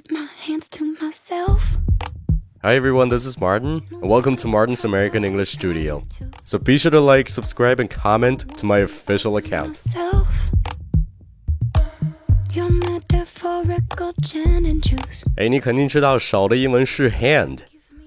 keep my hands to myself. Hi everyone, this is Martin, and welcome to Martin's American English Studio. So be sure to like, subscribe, and comment to my official account. Myself. Your metaphorical gin and juice. 哎，你肯定知道手的英文是 hand，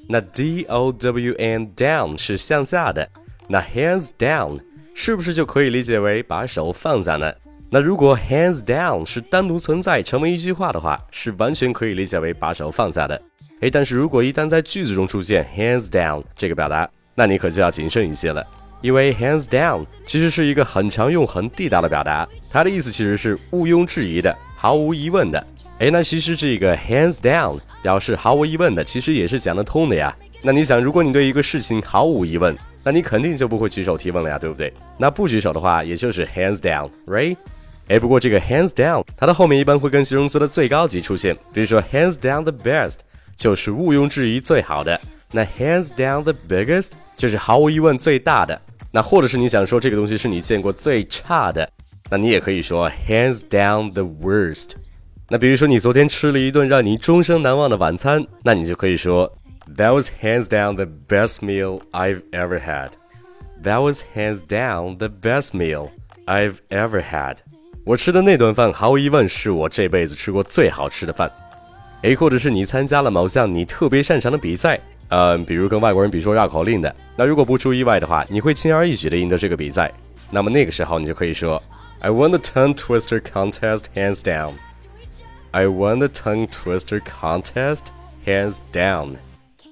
那 D O W N down 是向下的，那 hands down 是不是就可以理解为把手放下呢？ 那如果 hands down 是单独存在成为一句话的话，是完全可以理解为把手放下的。诶，但是如果一旦在句子中出现 hands down 这个表达，那你可就要谨慎一些了，因为 hands down 其实是一个很常用、很地道的表达，它的意思其实是毋庸置疑的、毫无疑问的。诶，那其实这个 hands down 表示毫无疑问的，其实也是讲得通的呀。那你想，如果你对一个事情毫无疑问，那你肯定就不会举手提问了呀，对不对？那不举手的话，也就是 hands down，right？哎，不过这个 hands down，它的后面一般会跟形容词的最高级出现，比如说 hands down the best，就是毋庸置疑最好的；那 hands down the biggest，就是毫无疑问最大的。那或者是你想说这个东西是你见过最差的，那你也可以说 hands down the worst。那比如说你昨天吃了一顿让你终生难忘的晚餐，那你就可以说 that was hands down the best meal I've ever had。That was hands down the best meal I've ever had。我吃的那顿饭毫无疑问是我这辈子吃过最好吃的饭。诶，或者是你参加了某项你特别擅长的比赛，嗯，比如跟外国人比说绕口令的，那如果不出意外的话，你会轻而易举的赢得这个比赛。那么那个时候你就可以说，I won the tongue twister contest hands down。I won the tongue twister contest hands down。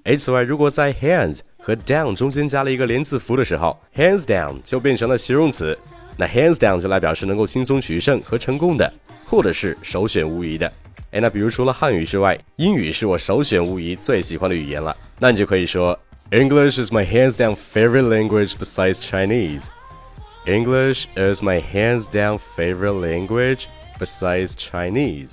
诶，此外，如果在 hands 和 down 中间加了一个连字符的时候，hands down 就变成了形容词。那 hands down 就来表示能够轻松取胜和成功的，或者是首选无疑的。哎，那比如除了汉语之外，英语是我首选无疑最喜欢的语言了。那你就可以说，English is my hands down favorite language besides Chinese. English is my hands down favorite language besides Chinese.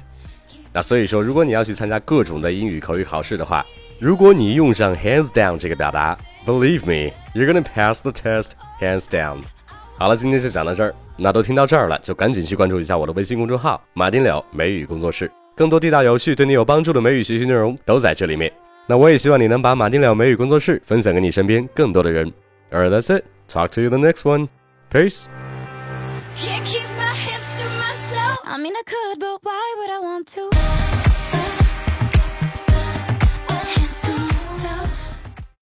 那所以说，如果你要去参加各种的英语口语考试的话，如果你用上 hands down 这个表达，believe me, you're gonna pass the test hands down. 好了，今天就讲到这儿。那都听到这儿了，就赶紧去关注一下我的微信公众号“马丁柳美语工作室”，更多地道有趣、对你有帮助的美语学习内容都在这里面。那我也希望你能把马丁柳美语工作室分享给你身边更多的人。Alright, that's it. Talk to you the next one. Peace. Can't keep my hands to myself. I mean, I could, but why would I want to?